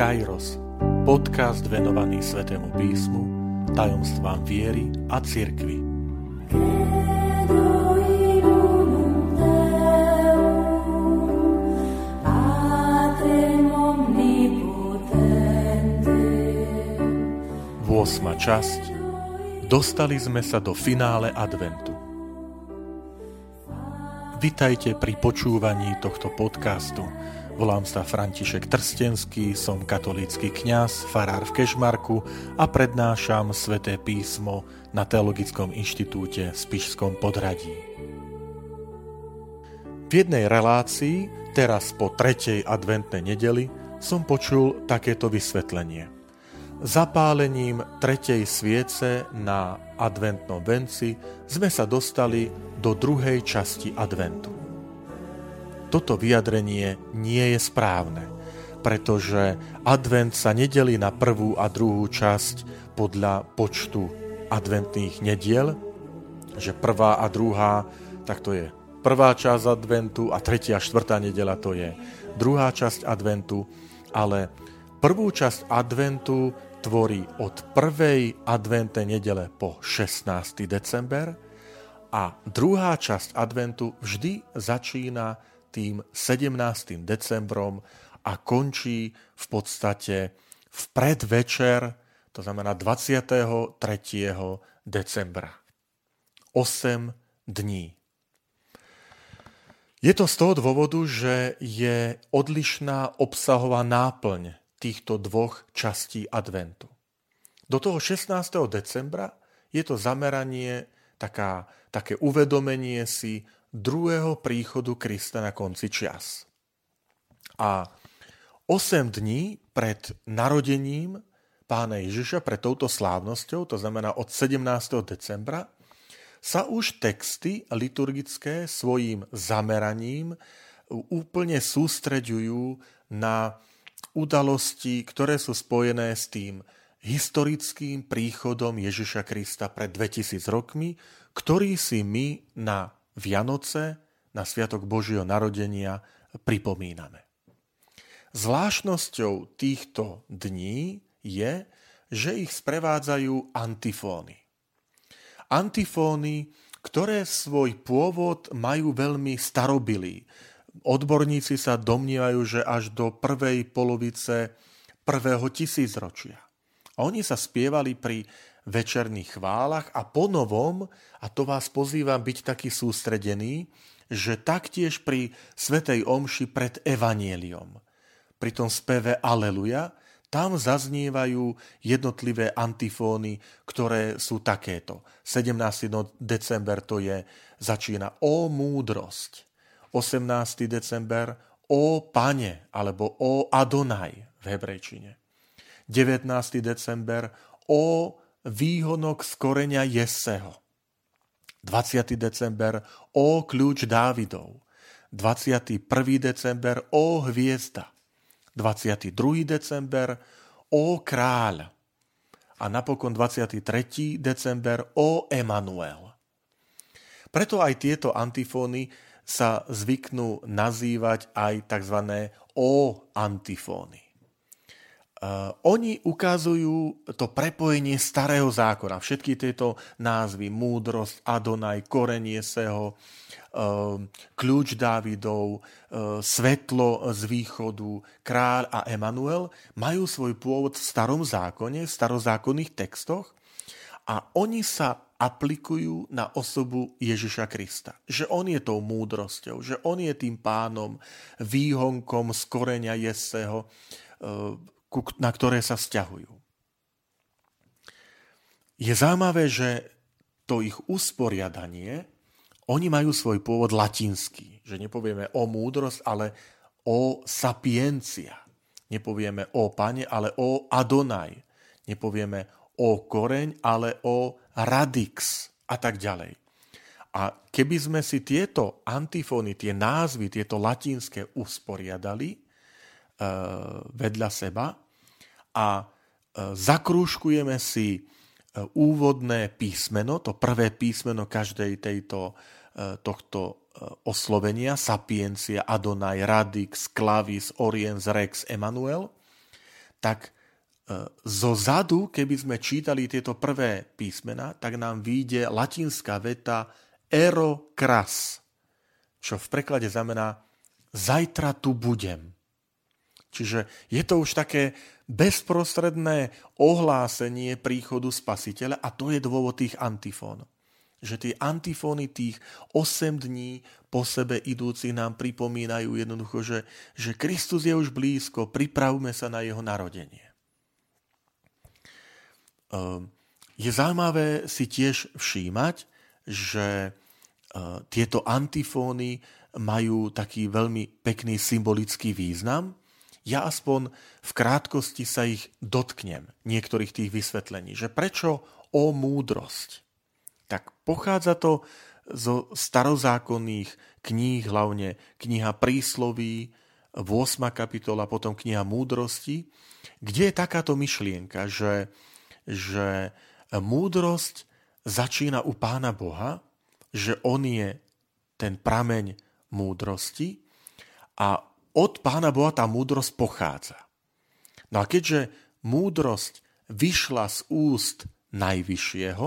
Kairos, podcast venovaný Svetému písmu, tajomstvám viery a cirkvi. Vosma časť Dostali sme sa do finále adventu. Vitajte pri počúvaní tohto podcastu – Volám sa František Trstenský, som katolícky kňaz, farár v Kešmarku a prednášam sväté písmo na Teologickom inštitúte v Spišskom podradí. V jednej relácii, teraz po tretej adventnej nedeli, som počul takéto vysvetlenie. Zapálením tretej sviece na adventnom venci sme sa dostali do druhej časti adventu toto vyjadrenie nie je správne, pretože advent sa nedelí na prvú a druhú časť podľa počtu adventných nediel, že prvá a druhá, tak to je prvá časť adventu a tretia a štvrtá nedela to je druhá časť adventu, ale prvú časť adventu tvorí od prvej adventnej nedele po 16. december a druhá časť adventu vždy začína tým 17. decembrom a končí v podstate v predvečer, to znamená 23. decembra. 8 dní. Je to z toho dôvodu, že je odlišná obsahová náplň týchto dvoch častí adventu. Do toho 16. decembra je to zameranie, taká, také uvedomenie si druhého príchodu Krista na konci čias. A 8 dní pred narodením pána Ježiša, pred touto slávnosťou, to znamená od 17. decembra, sa už texty liturgické svojim zameraním úplne sústreďujú na udalosti, ktoré sú spojené s tým historickým príchodom Ježiša Krista pred 2000 rokmi, ktorý si my na Vianoce, na Sviatok Božieho narodenia pripomíname. Zvláštnosťou týchto dní je, že ich sprevádzajú antifóny. Antifóny, ktoré svoj pôvod majú veľmi starobilý. Odborníci sa domnievajú, že až do prvej polovice prvého tisícročia. Oni sa spievali pri večerných chválach a ponovom, a to vás pozývam byť taký sústredený, že taktiež pri Svetej Omši pred Evanieliom, pri tom speve Aleluja, tam zaznievajú jednotlivé antifóny, ktoré sú takéto. 17. december to je, začína O múdrosť. 18. december O Pane, alebo O Adonaj v hebrejčine. 19. december O výhonok z koreňa Jeseho. 20. december O kľúč Dávidov. 21. december O hviezda. 22. december O kráľ. A napokon 23. december O Emanuel. Preto aj tieto antifóny sa zvyknú nazývať aj tzv. O antifóny. Uh, oni ukazujú to prepojenie starého zákona. Všetky tieto názvy, múdrosť, Adonaj, korenie seho, uh, kľúč Dávidov, uh, svetlo z východu, kráľ a Emanuel, majú svoj pôvod v starom zákone, v starozákonných textoch a oni sa aplikujú na osobu Ježiša Krista. Že on je tou múdrosťou, že on je tým pánom, výhonkom z koreňa Jeseho, na ktoré sa vzťahujú. Je zaujímavé, že to ich usporiadanie, oni majú svoj pôvod latinský, že nepovieme o múdrosť, ale o sapiencia. Nepovieme o pane, ale o Adonaj. Nepovieme o koreň, ale o radix a tak ďalej. A keby sme si tieto antifóny, tie názvy, tieto latinské usporiadali, E, vedľa seba a e, zakrúškujeme si e, úvodné písmeno, to prvé písmeno každej tejto, tohto oslovenia, sapiencia, Adonai, Radix, Clavis, Oriens, Rex, Emanuel, tak e, zo zadu, keby sme čítali tieto prvé písmena, tak nám vyjde latinská veta ero kras, čo v preklade znamená zajtra tu budem. Čiže je to už také bezprostredné ohlásenie príchodu spasiteľa a to je dôvod tých antifón. Že tie antifóny tých 8 dní po sebe idúcich nám pripomínajú jednoducho, že, že Kristus je už blízko, pripravme sa na jeho narodenie. Ehm, je zaujímavé si tiež všímať, že e, tieto antifóny majú taký veľmi pekný symbolický význam, ja aspoň v krátkosti sa ich dotknem, niektorých tých vysvetlení, že prečo o múdrosť. Tak pochádza to zo starozákonných kníh, hlavne kniha prísloví, 8. kapitola, potom kniha múdrosti, kde je takáto myšlienka, že, že múdrosť začína u Pána Boha, že On je ten prameň múdrosti a od Pána Boha tá múdrosť pochádza. No a keďže múdrosť vyšla z úst Najvyššieho,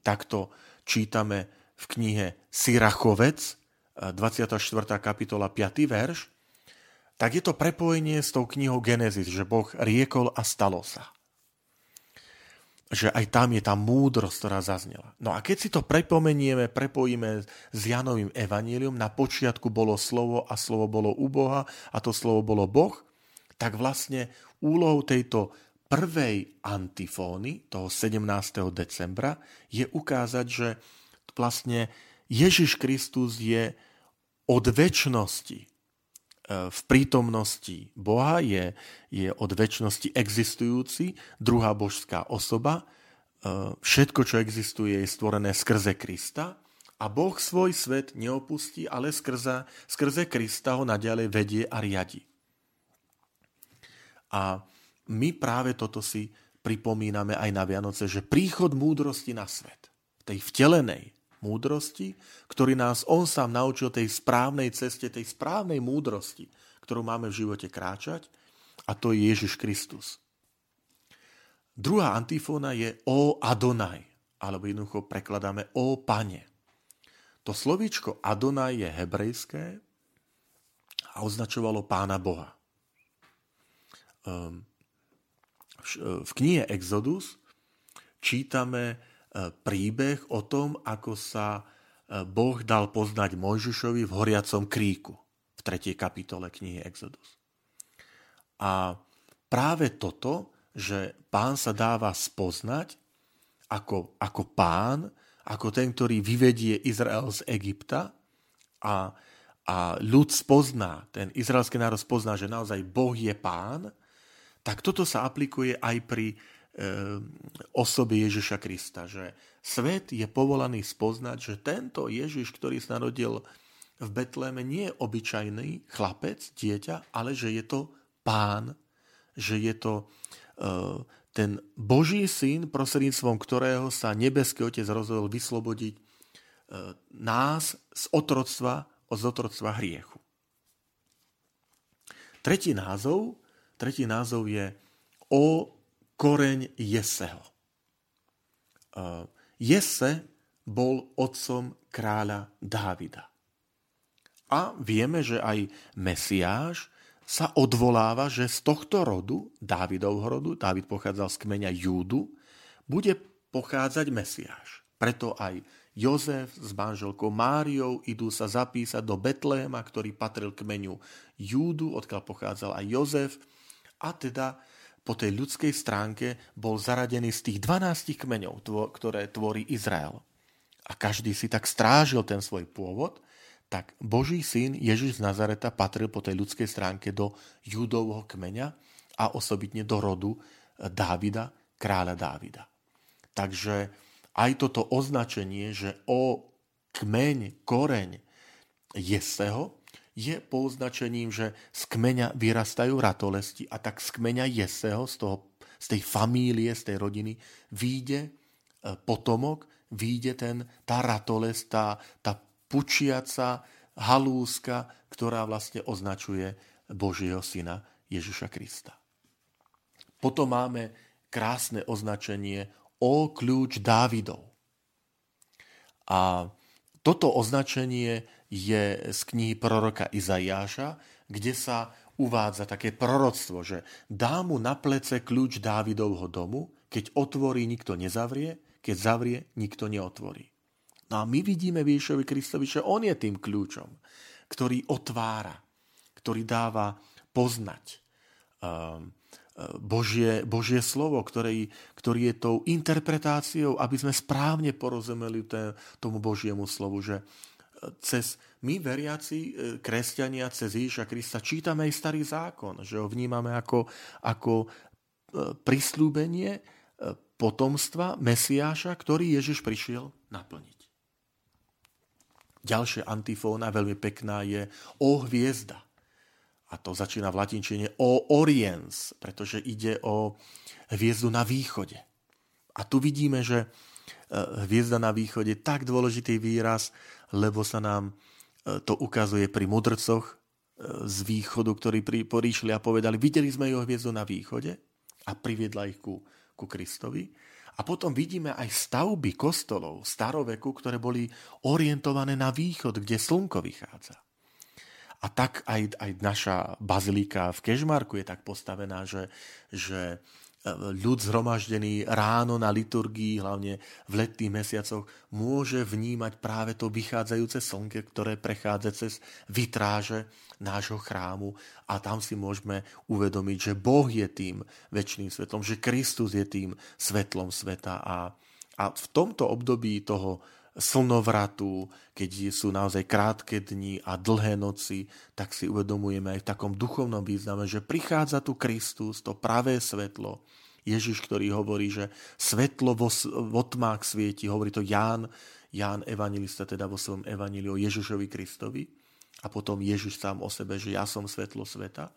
tak to čítame v knihe Sirachovec, 24. kapitola, 5. verš, tak je to prepojenie s tou knihou Genesis, že Boh riekol a stalo sa že aj tam je tá múdrosť, ktorá zaznela. No a keď si to prepomenieme, prepojíme s Janovým evanílium, na počiatku bolo slovo a slovo bolo u Boha a to slovo bolo Boh, tak vlastne úlohou tejto prvej antifóny, toho 17. decembra, je ukázať, že vlastne Ježiš Kristus je od väčšnosti v prítomnosti Boha, je, je od väčšnosti existujúci, druhá božská osoba. E, všetko, čo existuje, je stvorené skrze Krista a Boh svoj svet neopustí, ale skrze, skrze Krista ho naďalej vedie a riadi. A my práve toto si pripomíname aj na Vianoce, že príchod múdrosti na svet, tej vtelenej, múdrosti, ktorý nás on sám naučil tej správnej ceste, tej správnej múdrosti, ktorú máme v živote kráčať, a to je Ježiš Kristus. Druhá antifóna je O Adonai, alebo jednoducho prekladáme O Pane. To slovíčko Adonai je hebrejské a označovalo Pána Boha. Ehm, v knihe Exodus čítame príbeh o tom, ako sa e, Boh dal poznať Mojžišovi v horiacom kríku v 3. kapitole knihy Exodus. A práve toto, že pán sa dáva spoznať ako, ako pán, ako ten, ktorý vyvedie Izrael z Egypta a, a ľud spozná, ten izraelský národ spozná, že naozaj Boh je pán, tak toto sa aplikuje aj pri osoby Ježiša Krista, že svet je povolaný spoznať, že tento Ježiš, ktorý sa narodil v Betléme, nie je obyčajný chlapec, dieťa, ale že je to pán, že je to uh, ten Boží syn, prostredníctvom ktorého sa nebeský Otec rozhodol vyslobodiť uh, nás z otroctva, z otroctva hriechu. Tretí názov, tretí názov je o koreň Jeseho. Jese bol otcom kráľa Dávida. A vieme, že aj Mesiáš sa odvoláva, že z tohto rodu, Dávidovho rodu, Dávid pochádzal z kmeňa Júdu, bude pochádzať Mesiáš. Preto aj Jozef s manželkou Máriou idú sa zapísať do Betléma, ktorý patril kmeňu Júdu, odkiaľ pochádzal aj Jozef. A teda po tej ľudskej stránke bol zaradený z tých 12 kmeňov, ktoré tvorí Izrael. A každý si tak strážil ten svoj pôvod, tak Boží syn Ježiš z Nazareta patril po tej ľudskej stránke do judovho kmeňa a osobitne do rodu Dávida, kráľa Dávida. Takže aj toto označenie, že o kmeň, koreň Jeseho, je pouznačením, že z kmeňa vyrastajú ratolesti a tak z kmeňa Jeseho, z, toho, z tej famílie, z tej rodiny, výjde e, potomok, výjde ten, tá ratolest, tá, tá pučiaca halúska, ktorá vlastne označuje Božieho syna Ježiša Krista. Potom máme krásne označenie o kľúč Dávidov. A toto označenie je z knihy proroka Izaiáša, kde sa uvádza také proroctvo, že dá mu na plece kľúč Dávidovho domu, keď otvorí, nikto nezavrie, keď zavrie, nikto neotvorí. No a my vidíme Ježišovi Kristovi, že on je tým kľúčom, ktorý otvára, ktorý dáva poznať um, Božie, Božie slovo, ktorý, ktorý je tou interpretáciou, aby sme správne porozumeli tomu Božiemu slovu, že cez my veriaci e, kresťania cez Ježiša Krista čítame aj starý zákon, že ho vnímame ako, ako e, prislúbenie e, potomstva Mesiáša, ktorý Ježiš prišiel naplniť. Ďalšia antifóna, veľmi pekná, je O hviezda. A to začína v latinčine O oriens, pretože ide o hviezdu na východe. A tu vidíme, že hviezda na východe tak dôležitý výraz, lebo sa nám e, to ukazuje pri mudrcoch e, z východu, ktorí prišli a povedali, videli sme jeho hviezdu na východe a priviedla ich ku, ku Kristovi. A potom vidíme aj stavby kostolov staroveku, ktoré boli orientované na východ, kde slnko vychádza. A tak aj, aj naša bazilika v Kežmarku je tak postavená, že, že ľud zhromaždený ráno na liturgii, hlavne v letných mesiacoch, môže vnímať práve to vychádzajúce slnke, ktoré prechádza cez vitráže nášho chrámu. A tam si môžeme uvedomiť, že Boh je tým väčšným svetlom, že Kristus je tým svetlom sveta. A, a v tomto období toho slnovratu, keď sú naozaj krátke dni a dlhé noci, tak si uvedomujeme aj v takom duchovnom význame, že prichádza tu Kristus, to pravé svetlo, Ježiš, ktorý hovorí, že svetlo vo, vo tmách svieti, hovorí to Ján, Ján evangelista teda vo svojom evaníliu o Ježišovi Kristovi a potom Ježiš sám o sebe, že ja som svetlo sveta,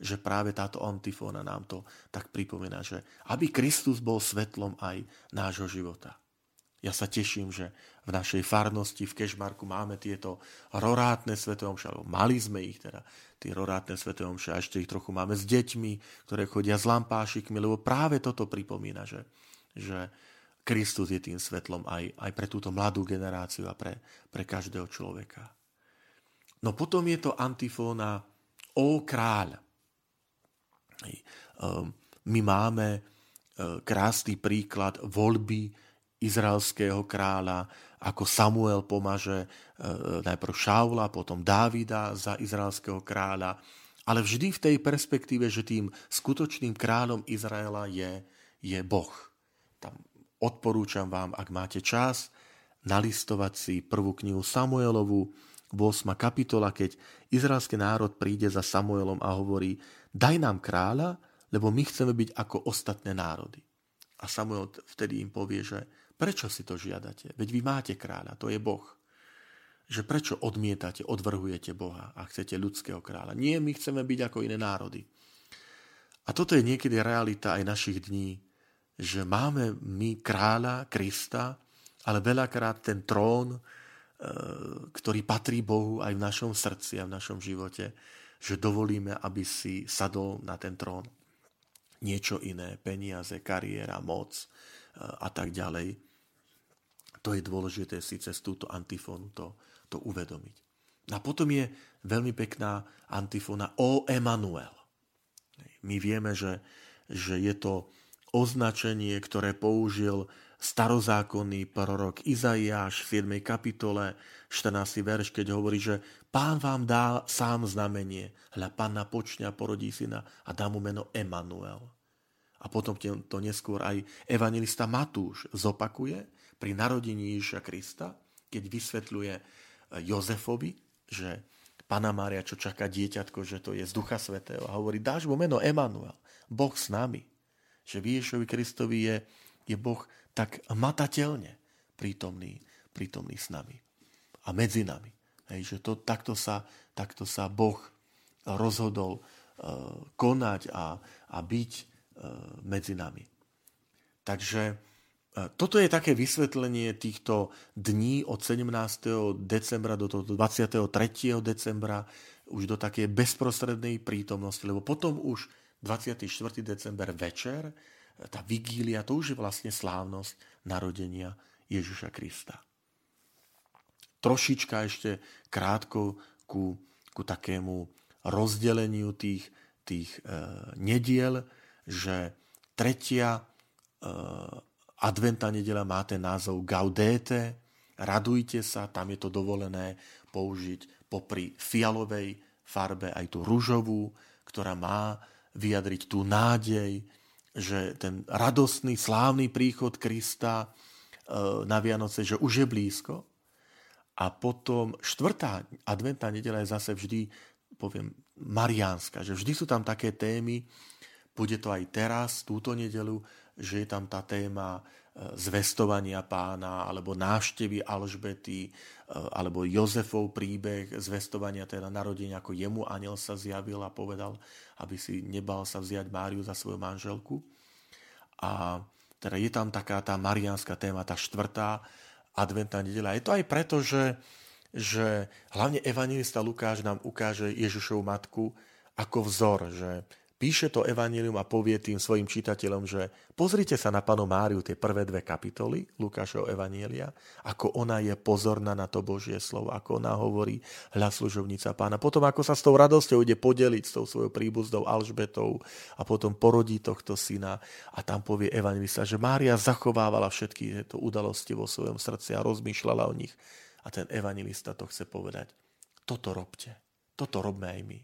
že práve táto antifóna nám to tak pripomína, že aby Kristus bol svetlom aj nášho života. Ja sa teším, že v našej farnosti v Kešmarku máme tieto rorátne sveté omše, alebo mali sme ich teda, tie rorátne sveté a ešte ich trochu máme s deťmi, ktoré chodia s lampášikmi, lebo práve toto pripomína, že, že Kristus je tým svetlom aj, aj pre túto mladú generáciu a pre, pre každého človeka. No potom je to antifóna O kráľ. Ehm, my máme e, krásny príklad voľby izraelského kráľa, ako Samuel pomaže e, najprv Šaula, potom Dávida za izraelského kráľa, ale vždy v tej perspektíve, že tým skutočným kráľom Izraela je, je Boh. Tam odporúčam vám, ak máte čas, nalistovať si prvú knihu Samuelovu, 8. kapitola, keď izraelský národ príde za Samuelom a hovorí, daj nám kráľa, lebo my chceme byť ako ostatné národy. A Samuel vtedy im povie, že Prečo si to žiadate? Veď vy máte kráľa, to je Boh. Že prečo odmietate, odvrhujete Boha a chcete ľudského kráľa? Nie, my chceme byť ako iné národy. A toto je niekedy realita aj našich dní, že máme my kráľa, Krista, ale veľakrát ten trón, e, ktorý patrí Bohu aj v našom srdci a v našom živote, že dovolíme, aby si sadol na ten trón niečo iné, peniaze, kariéra, moc e, a tak ďalej to je dôležité si cez túto antifónu to, to uvedomiť. A potom je veľmi pekná antifóna O Emanuel. My vieme, že, že je to označenie, ktoré použil starozákonný prorok Izaiáš v 7. kapitole 14. verš, keď hovorí, že pán vám dá sám znamenie. Hľa panna počňa porodí syna a dá mu meno Emanuel. A potom to neskôr aj evangelista Matúš zopakuje pri narodení Ježiša Krista, keď vysvetľuje eh, Jozefovi, že Pana Mária, čo čaká dieťatko, že to je z Ducha Svetého a hovorí, dáš mu meno Emanuel, Boh s nami. Že v Ježišovi Kristovi je, je Boh tak matateľne prítomný, prítomný s nami a medzi nami. Hej, že to, takto, sa, takto sa Boh rozhodol uh, konať a, a byť uh, medzi nami. Takže toto je také vysvetlenie týchto dní od 17. decembra do 23. decembra už do takej bezprostrednej prítomnosti, lebo potom už 24. december večer, tá vigília, to už je vlastne slávnosť narodenia Ježiša Krista. Trošička ešte krátko ku, ku takému rozdeleniu tých, tých e, nediel, že tretia e, adventná nedela má ten názov Gaudete, radujte sa, tam je to dovolené použiť popri fialovej farbe aj tú ružovú, ktorá má vyjadriť tú nádej, že ten radostný, slávny príchod Krista e, na Vianoce, že už je blízko. A potom štvrtá adventná nedela je zase vždy, poviem, mariánska, že vždy sú tam také témy, bude to aj teraz, túto nedelu, že je tam tá téma zvestovania pána, alebo návštevy Alžbety, e, alebo Jozefov príbeh zvestovania, teda narodenia, ako jemu aniel sa zjavil a povedal, aby si nebal sa vziať Máriu za svoju manželku. A teda je tam taká tá mariánska téma, tá štvrtá adventná nedela. Je to aj preto, že, že hlavne evangelista Lukáš nám ukáže Ježišovu matku ako vzor, že píše to evanílium a povie tým svojim čitateľom, že pozrite sa na panu Máriu tie prvé dve kapitoly Lukášov evanília, ako ona je pozorná na to Božie slovo, ako ona hovorí hľa služovnica pána. Potom ako sa s tou radosťou ide podeliť s tou svojou príbuzdou Alžbetou a potom porodí tohto syna a tam povie evangelista, že Mária zachovávala všetky tieto udalosti vo svojom srdci a rozmýšľala o nich. A ten evangelista to chce povedať. Toto robte. Toto robme aj my.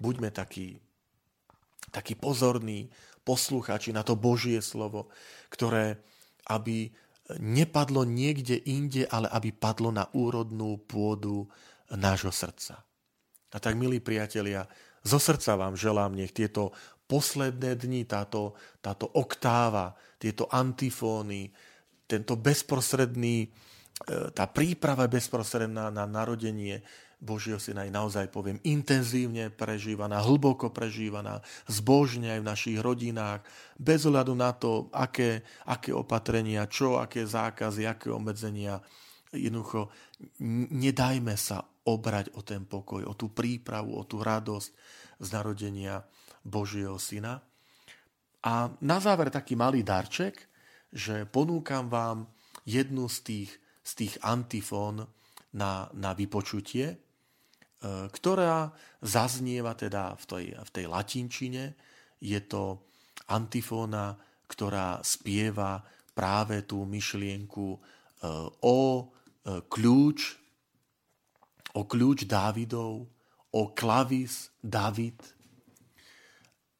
Buďme takí takí pozorní posluchači na to Božie slovo, ktoré aby nepadlo niekde inde, ale aby padlo na úrodnú pôdu nášho srdca. A tak, milí priatelia, zo srdca vám želám, nech tieto posledné dni, táto, táto oktáva, tieto antifóny, tento bezprostredný, e, tá príprava bezprostredná na narodenie Božieho syna je naozaj, poviem, intenzívne prežívaná, hlboko prežívaná, zbožne aj v našich rodinách, bez ohľadu na to, aké, aké opatrenia, čo, aké zákazy, aké obmedzenia. Jednoducho, nedajme sa obrať o ten pokoj, o tú prípravu, o tú radosť z narodenia Božieho syna. A na záver taký malý darček, že ponúkam vám jednu z tých, z tých antifón na, na vypočutie. E, ktorá zaznieva teda v tej, v tej latinčine. Je to antifóna, ktorá spieva práve tú myšlienku e, o e, kľúč, o kľúč Dávidov, o klavis David,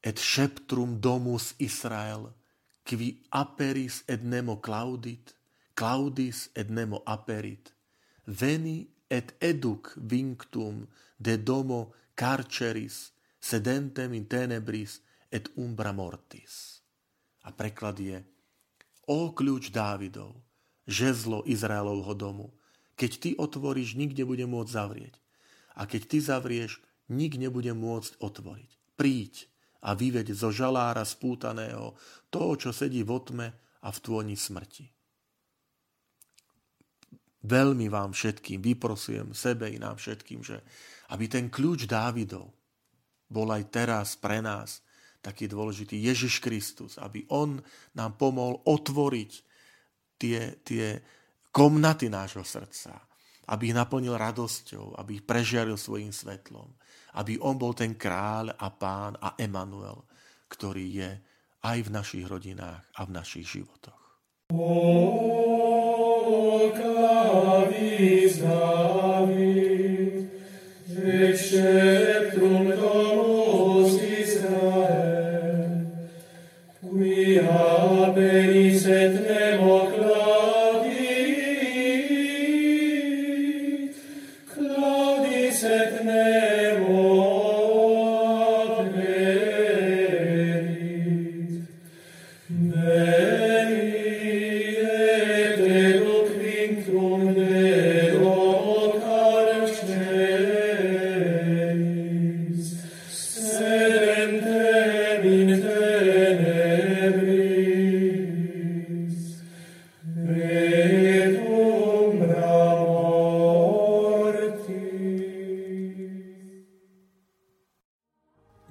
et sceptrum domus Israel, qui aperis et nemo claudit, claudis et nemo aperit, veni et educ vinctum de domo carceris sedentem in tenebris et umbra mortis. A preklad je O kľúč Dávidov, žezlo Izraelovho domu, keď ty otvoríš, nik nebude môcť zavrieť. A keď ty zavrieš, nik nebude môcť otvoriť. Príď a vyveď zo žalára spútaného toho, čo sedí v otme a v tvoni smrti. Veľmi vám všetkým vyprosujem, sebe i nám všetkým, že aby ten kľúč Dávidov bol aj teraz pre nás taký dôležitý Ježiš Kristus, aby On nám pomohol otvoriť tie, tie komnaty nášho srdca, aby ich naplnil radosťou, aby ich prežiaril svojim svetlom, aby On bol ten kráľ a pán a Emanuel, ktorý je aj v našich rodinách a v našich životoch. O, clavis David, exceptum